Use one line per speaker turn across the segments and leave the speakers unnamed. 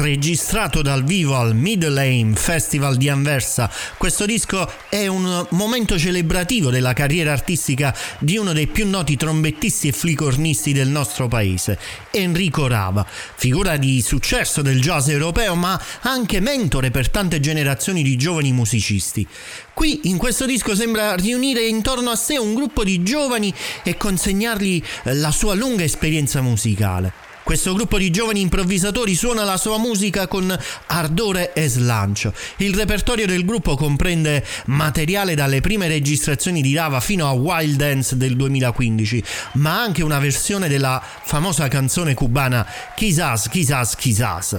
Registrato dal vivo al Middle Aim Festival di Anversa. Questo disco è un momento celebrativo della carriera artistica di uno dei più noti trombettisti e flicornisti del nostro paese, Enrico Rava, figura di successo del jazz europeo ma anche mentore per tante generazioni di giovani musicisti. Qui in questo disco sembra riunire intorno a sé un gruppo di giovani e consegnargli la sua lunga esperienza musicale. Questo gruppo di giovani improvvisatori suona la sua musica con ardore e slancio. Il repertorio del gruppo comprende materiale dalle prime registrazioni di Rava fino a Wild Dance del 2015, ma anche una versione della famosa canzone cubana Quizás, Quizás, Quizás.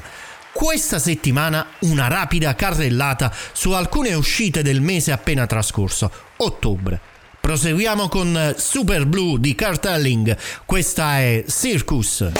Questa settimana una rapida carrellata su alcune uscite del mese appena trascorso, ottobre. Proseguiamo con Super Blue di Cartelling. Questa è Circus.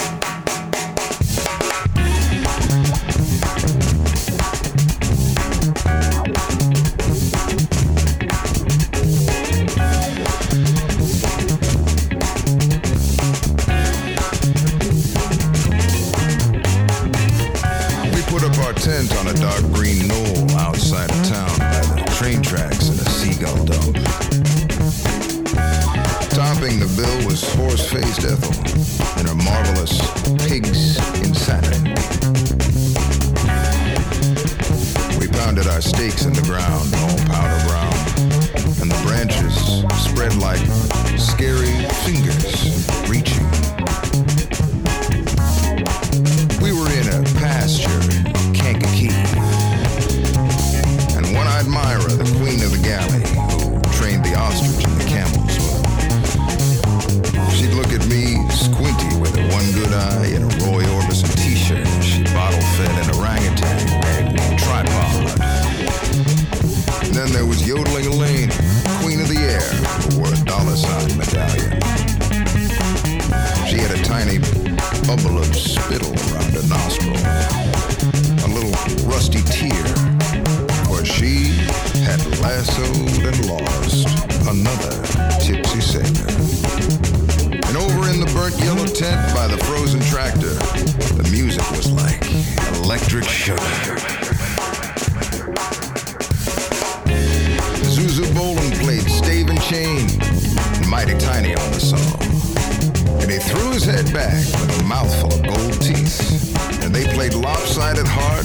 On the song. And he threw his head back with a mouthful of gold teeth and they played Lopsided Heart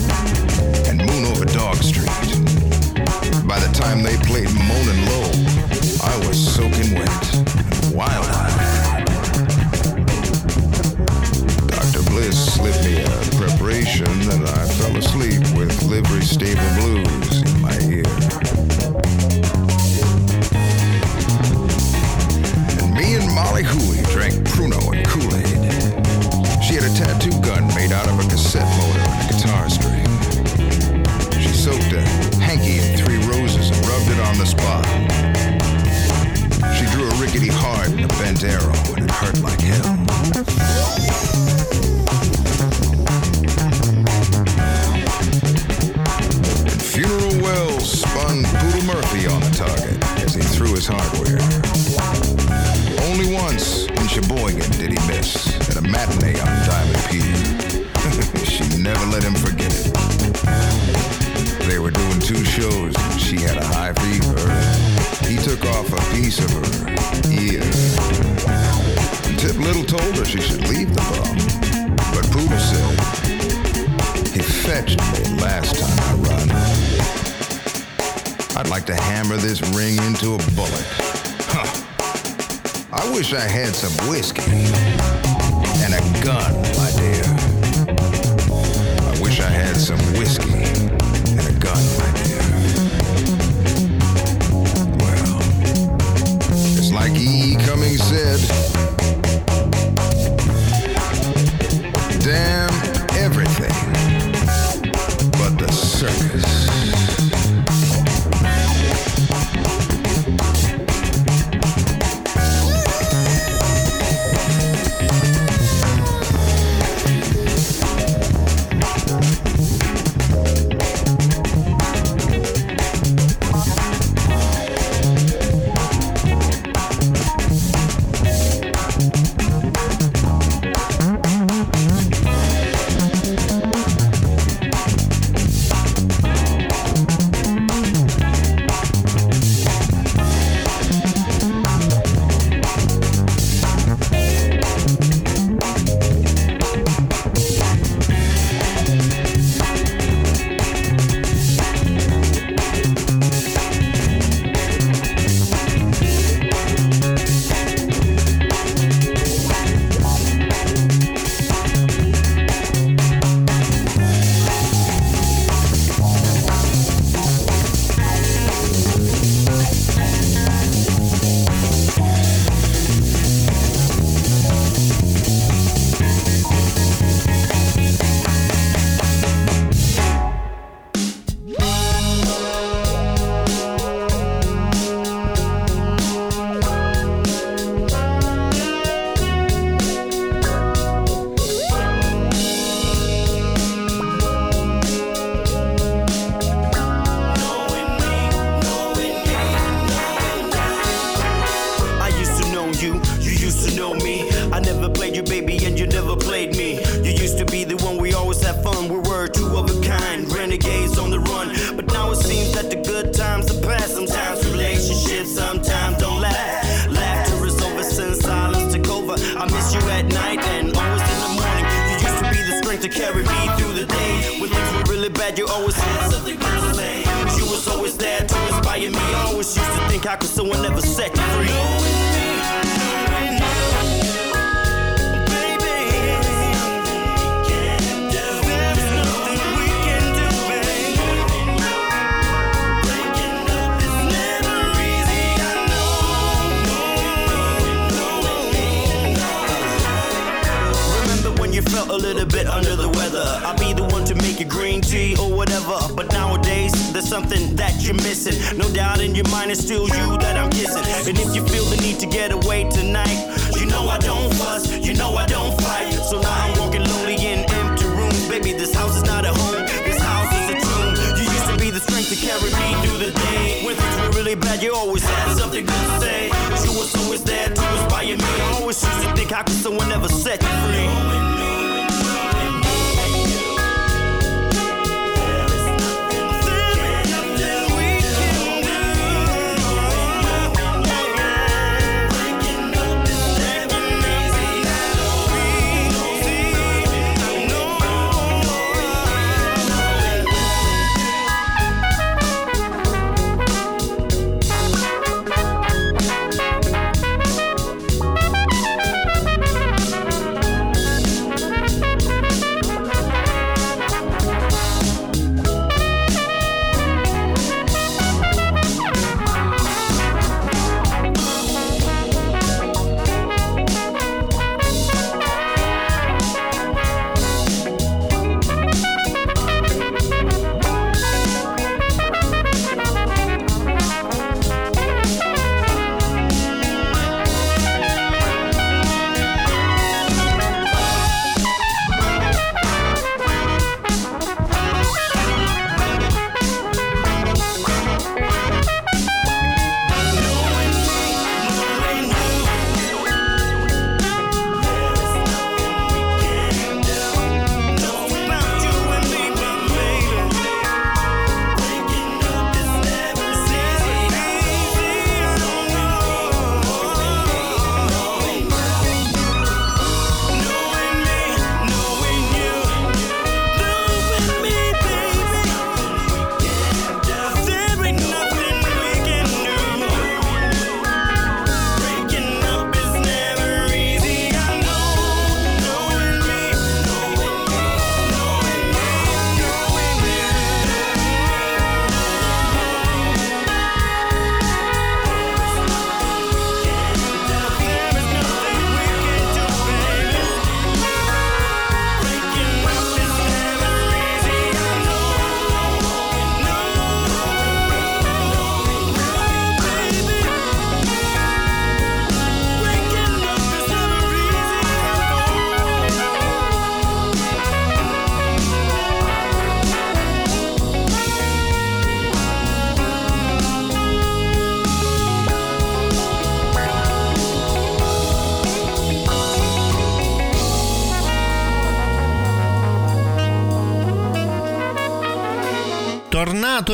and Moon Over Dog Street. By the time they played Moanin' Low, I was soaking wet wild-eyed. Dr. Bliss slipped me a preparation and I fell asleep with livery stable blues heart and a arrow, and it hurt like hell. Funeral Wells spun Poodle Murphy on the target as he threw his hardware. Only once in Sheboygan did he miss at a matinee on Diamond Pier. she never let him forget it. They were doing two shows and she had a high fever. He took off a piece of her Little told her she should leave the bar, But Poodle said, he fetched me last time I run. I'd like to hammer this ring into a bullet. Huh. I wish I had some whiskey and a gun,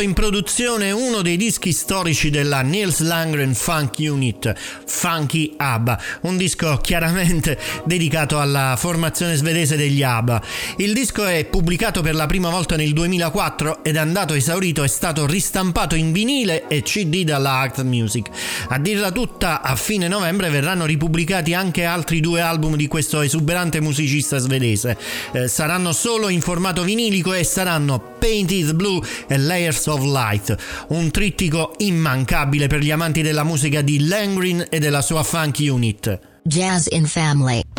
in
produzione uno dei dischi storici della Nils Langren Funk Unit, Funky ABBA, un disco chiaramente dedicato alla formazione svedese degli ABBA. Il disco è pubblicato per la prima volta nel 2004 ed è andato esaurito è stato ristampato in vinile e CD dalla Art Music. A dirla tutta, a fine novembre verranno ripubblicati anche altri due album di questo esuberante musicista svedese. Eh, saranno solo in formato vinilico e saranno Painted Blue e Layers of Light, un trittico immancabile per gli amanti della musica di Langren e della sua funk unit.
Jazz in Family.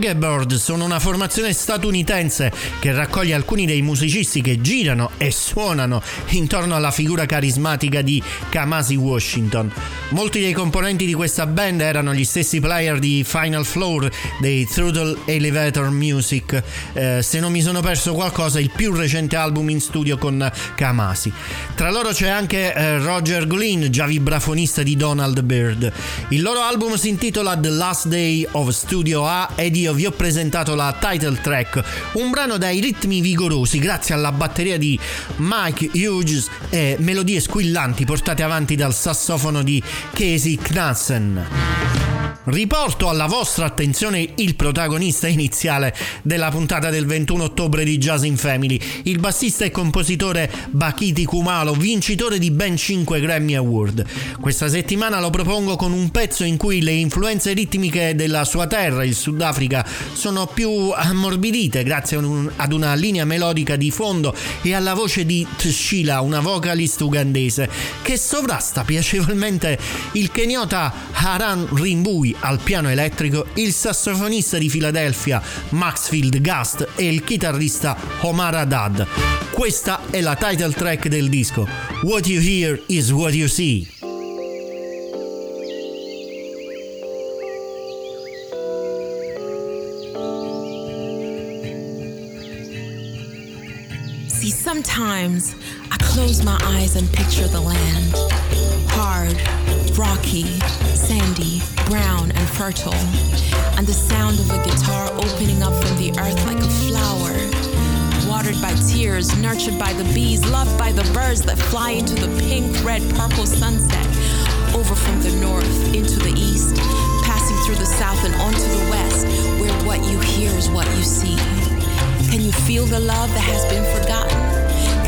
Daggerbird sono una formazione statunitense che raccoglie alcuni dei musicisti che girano e suonano intorno alla figura carismatica di Kamasi Washington. Molti dei componenti di questa band erano gli stessi player di Final Floor dei Throttle Elevator Music, eh, se non mi sono perso qualcosa, il più recente album in studio con Kamasi. Tra loro c'è anche eh, Roger Glynn, già vibrafonista di Donald Byrd. Il loro album si intitola The Last Day of Studio A ed io vi ho presentato la title track, un brano dai ritmi vigorosi grazie alla batteria di Mike Hughes e melodie squillanti portate avanti dal sassofono di Casey Knassen. Riporto alla vostra attenzione il protagonista iniziale della puntata del 21 ottobre di Jazz in Family, il bassista e compositore Bakiti Kumalo, vincitore di ben 5 Grammy Award. Questa settimana lo propongo con un pezzo in cui le influenze ritmiche della sua terra, il Sudafrica, sono più ammorbidite grazie ad una linea melodica di fondo e alla voce di Tshila, una vocalist ugandese, che sovrasta piacevolmente il keniota Haran Rimbui al piano elettrico il sassofonista di Philadelphia Maxfield Gast e il chitarrista Omar Haddad. Questa è la title track del disco. What you hear is what you see.
See, sometimes I close my eyes and picture the land. Hard, rocky, sandy, brown, and fertile. And the sound of a guitar opening up from the earth like a flower. Watered by tears, nurtured by the bees, loved by the birds that fly into the pink, red, purple sunset. Over from the north into the east, passing through the south and onto the west, where what you hear is what you see. Can you feel the love that has been forgotten?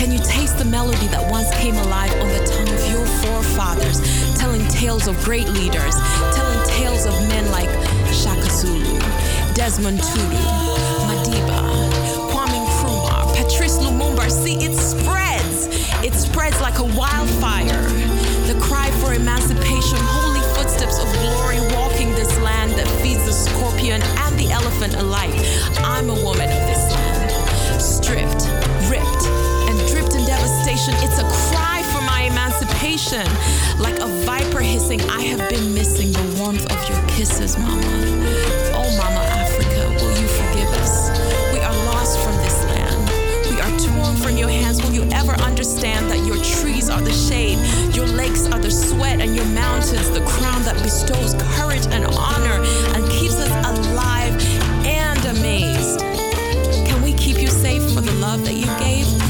Can you taste the melody that once came alive on the tongue of your forefathers, telling tales of great leaders, telling tales of men like Shaka Zulu, Desmond Tutu, Madiba, Kwame Nkrumah, Patrice Lumumba? See, it spreads. It spreads like a wildfire. The cry for emancipation, holy footsteps of glory walking this land that feeds the scorpion and the elephant alike. I'm a woman of this land, stripped, ripped, and dripped in devastation. It's a cry emancipation. Like a viper hissing, I have been missing the warmth of your kisses, Mama. Oh, Mama Africa, will you forgive us? We are lost from this land. We are torn from your hands. Will you ever understand that your trees are the shade, your lakes are the sweat, and your mountains the crown that bestows courage and honor and keeps us alive and amazed? Can we keep you safe for the love that you gave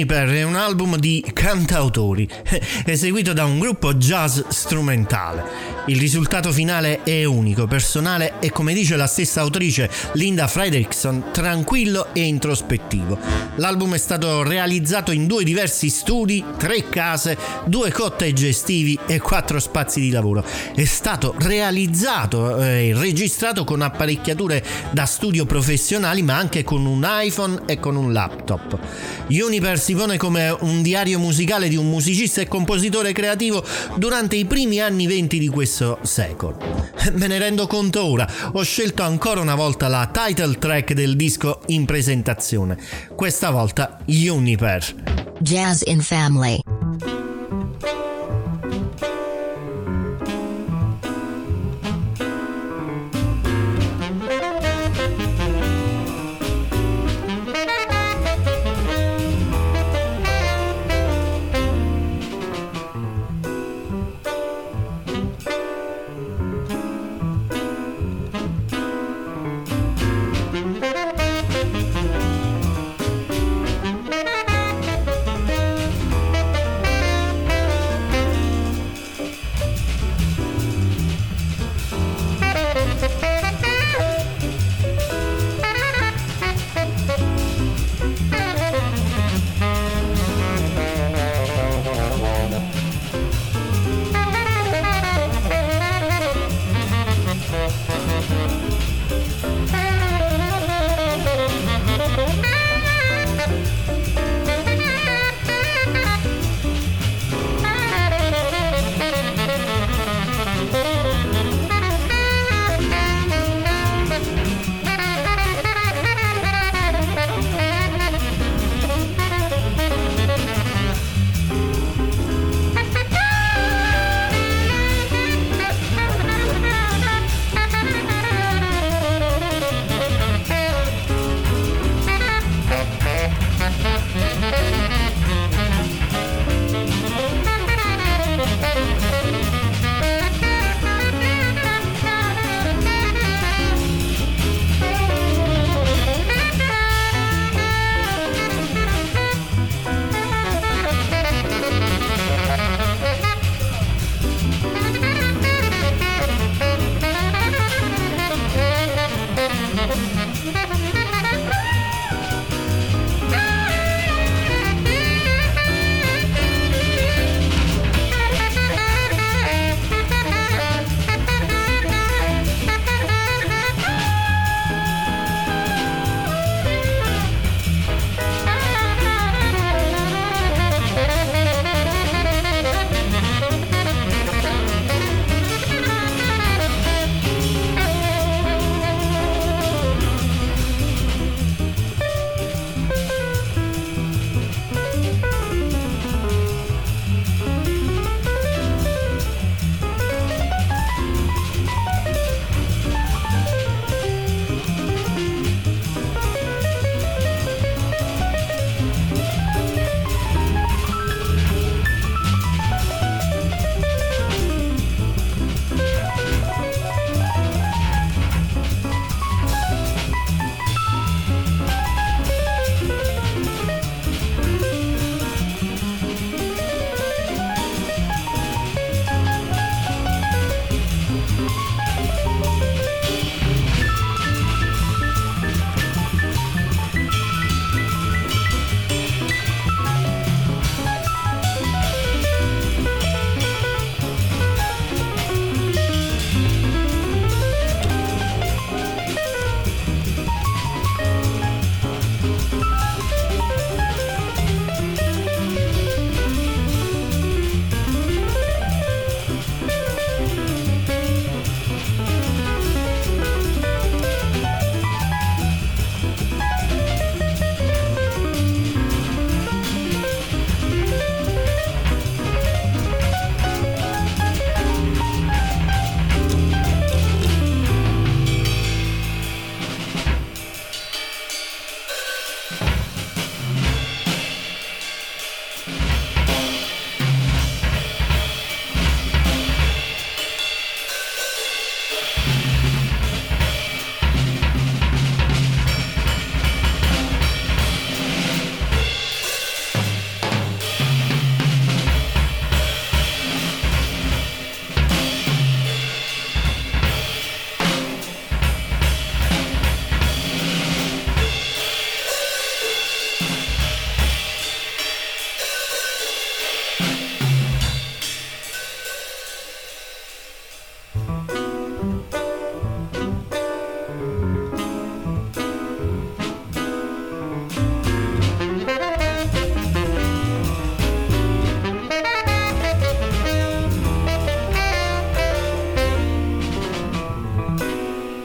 Juniper è un album di cantautori, eseguito da un gruppo jazz strumentale. Il risultato finale è unico, personale e come dice la stessa autrice Linda Fredrickson, tranquillo e introspettivo. L'album è stato realizzato in due diversi studi, tre case, due cottage estivi e quattro spazi di lavoro. È stato realizzato e registrato con apparecchiature da studio professionali ma anche con un iPhone e con un laptop. Uniper si pone come un diario musicale di un musicista e compositore creativo durante i primi anni venti di questo secolo. Me ne rendo conto ora, ho scelto ancora una volta la title track del disco in presentazione, questa volta Uniper.
Jazz in Family.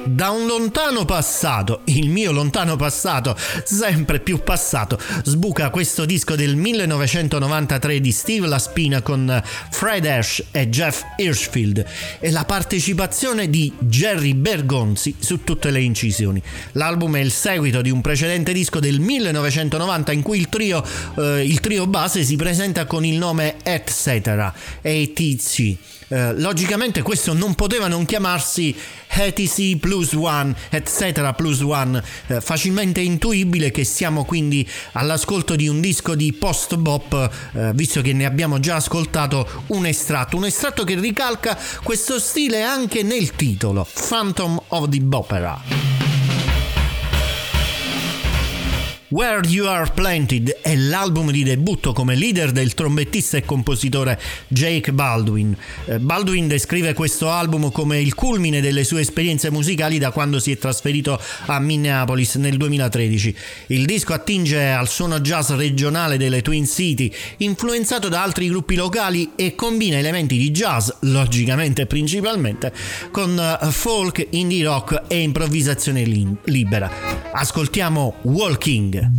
Da un lontano passato, il mio lontano passato, sempre più passato, sbuca questo disco del 1993 di Steve Laspina con Fred Ash e Jeff Hirschfield e la partecipazione di Jerry Bergonzi su tutte le incisioni. L'album è il seguito di un precedente disco del 1990 in cui il trio, eh, il trio base si presenta con il nome Etc. ATC. Eh, logicamente questo non poteva non chiamarsi ETC plus one, etc. plus one, eh, facilmente intuibile che siamo quindi all'ascolto di un disco di post bop, eh, visto che ne abbiamo già ascoltato un estratto, un estratto che ricalca questo stile anche nel titolo, Phantom of the Bopera. Where You Are Planted è l'album di debutto come leader del trombettista e compositore Jake Baldwin. Eh, Baldwin descrive questo album come il culmine delle sue esperienze musicali da quando si è trasferito a Minneapolis nel 2013. Il disco attinge al suono jazz regionale delle Twin City, influenzato da altri gruppi locali e combina elementi di jazz, logicamente principalmente, con eh, folk, indie rock e improvvisazione libera. Ascoltiamo Walking. Yeah.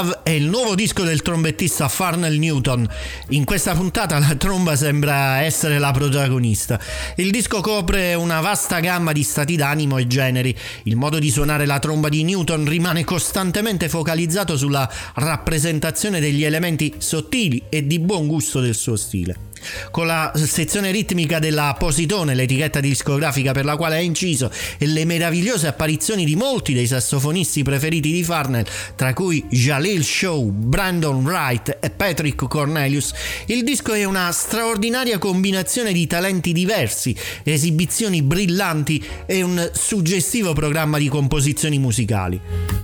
have è il nuovo disco del trombettista Farnell Newton. In questa puntata la tromba sembra essere la protagonista. Il disco copre una vasta gamma di stati d'animo e generi. Il modo di suonare la tromba di Newton rimane costantemente focalizzato sulla rappresentazione degli elementi sottili e di buon gusto del suo stile. Con la sezione ritmica della Positone, l'etichetta discografica per la quale ha inciso, e le meravigliose apparizioni di molti dei sassofonisti preferiti di Farnell, tra cui Jalil Shaw, Brandon Wright e Patrick Cornelius, il disco è una straordinaria combinazione di talenti diversi, esibizioni brillanti e un suggestivo programma di composizioni musicali.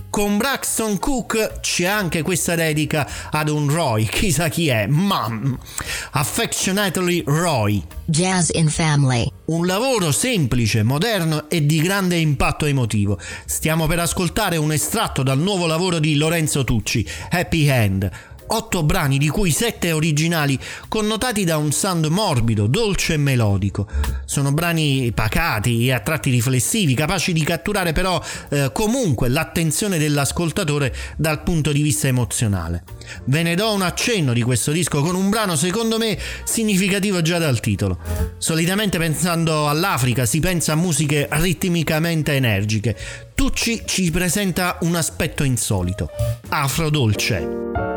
Con Braxton Cook c'è anche questa dedica ad un Roy, chissà chi è, Mom. Affectionately Roy.
Jazz in Family.
Un lavoro semplice, moderno e di grande impatto emotivo. Stiamo per ascoltare un estratto dal nuovo lavoro di Lorenzo Tucci, Happy Hand otto brani di cui sette originali connotati da un sound morbido, dolce e melodico. Sono brani pacati e a tratti riflessivi, capaci di catturare però eh, comunque l'attenzione dell'ascoltatore dal punto di vista emozionale. Ve ne do un accenno di questo disco con un brano secondo me significativo già dal titolo. Solitamente pensando all'Africa si pensa a musiche ritmicamente energiche. Tucci ci presenta un aspetto insolito, afrodolce.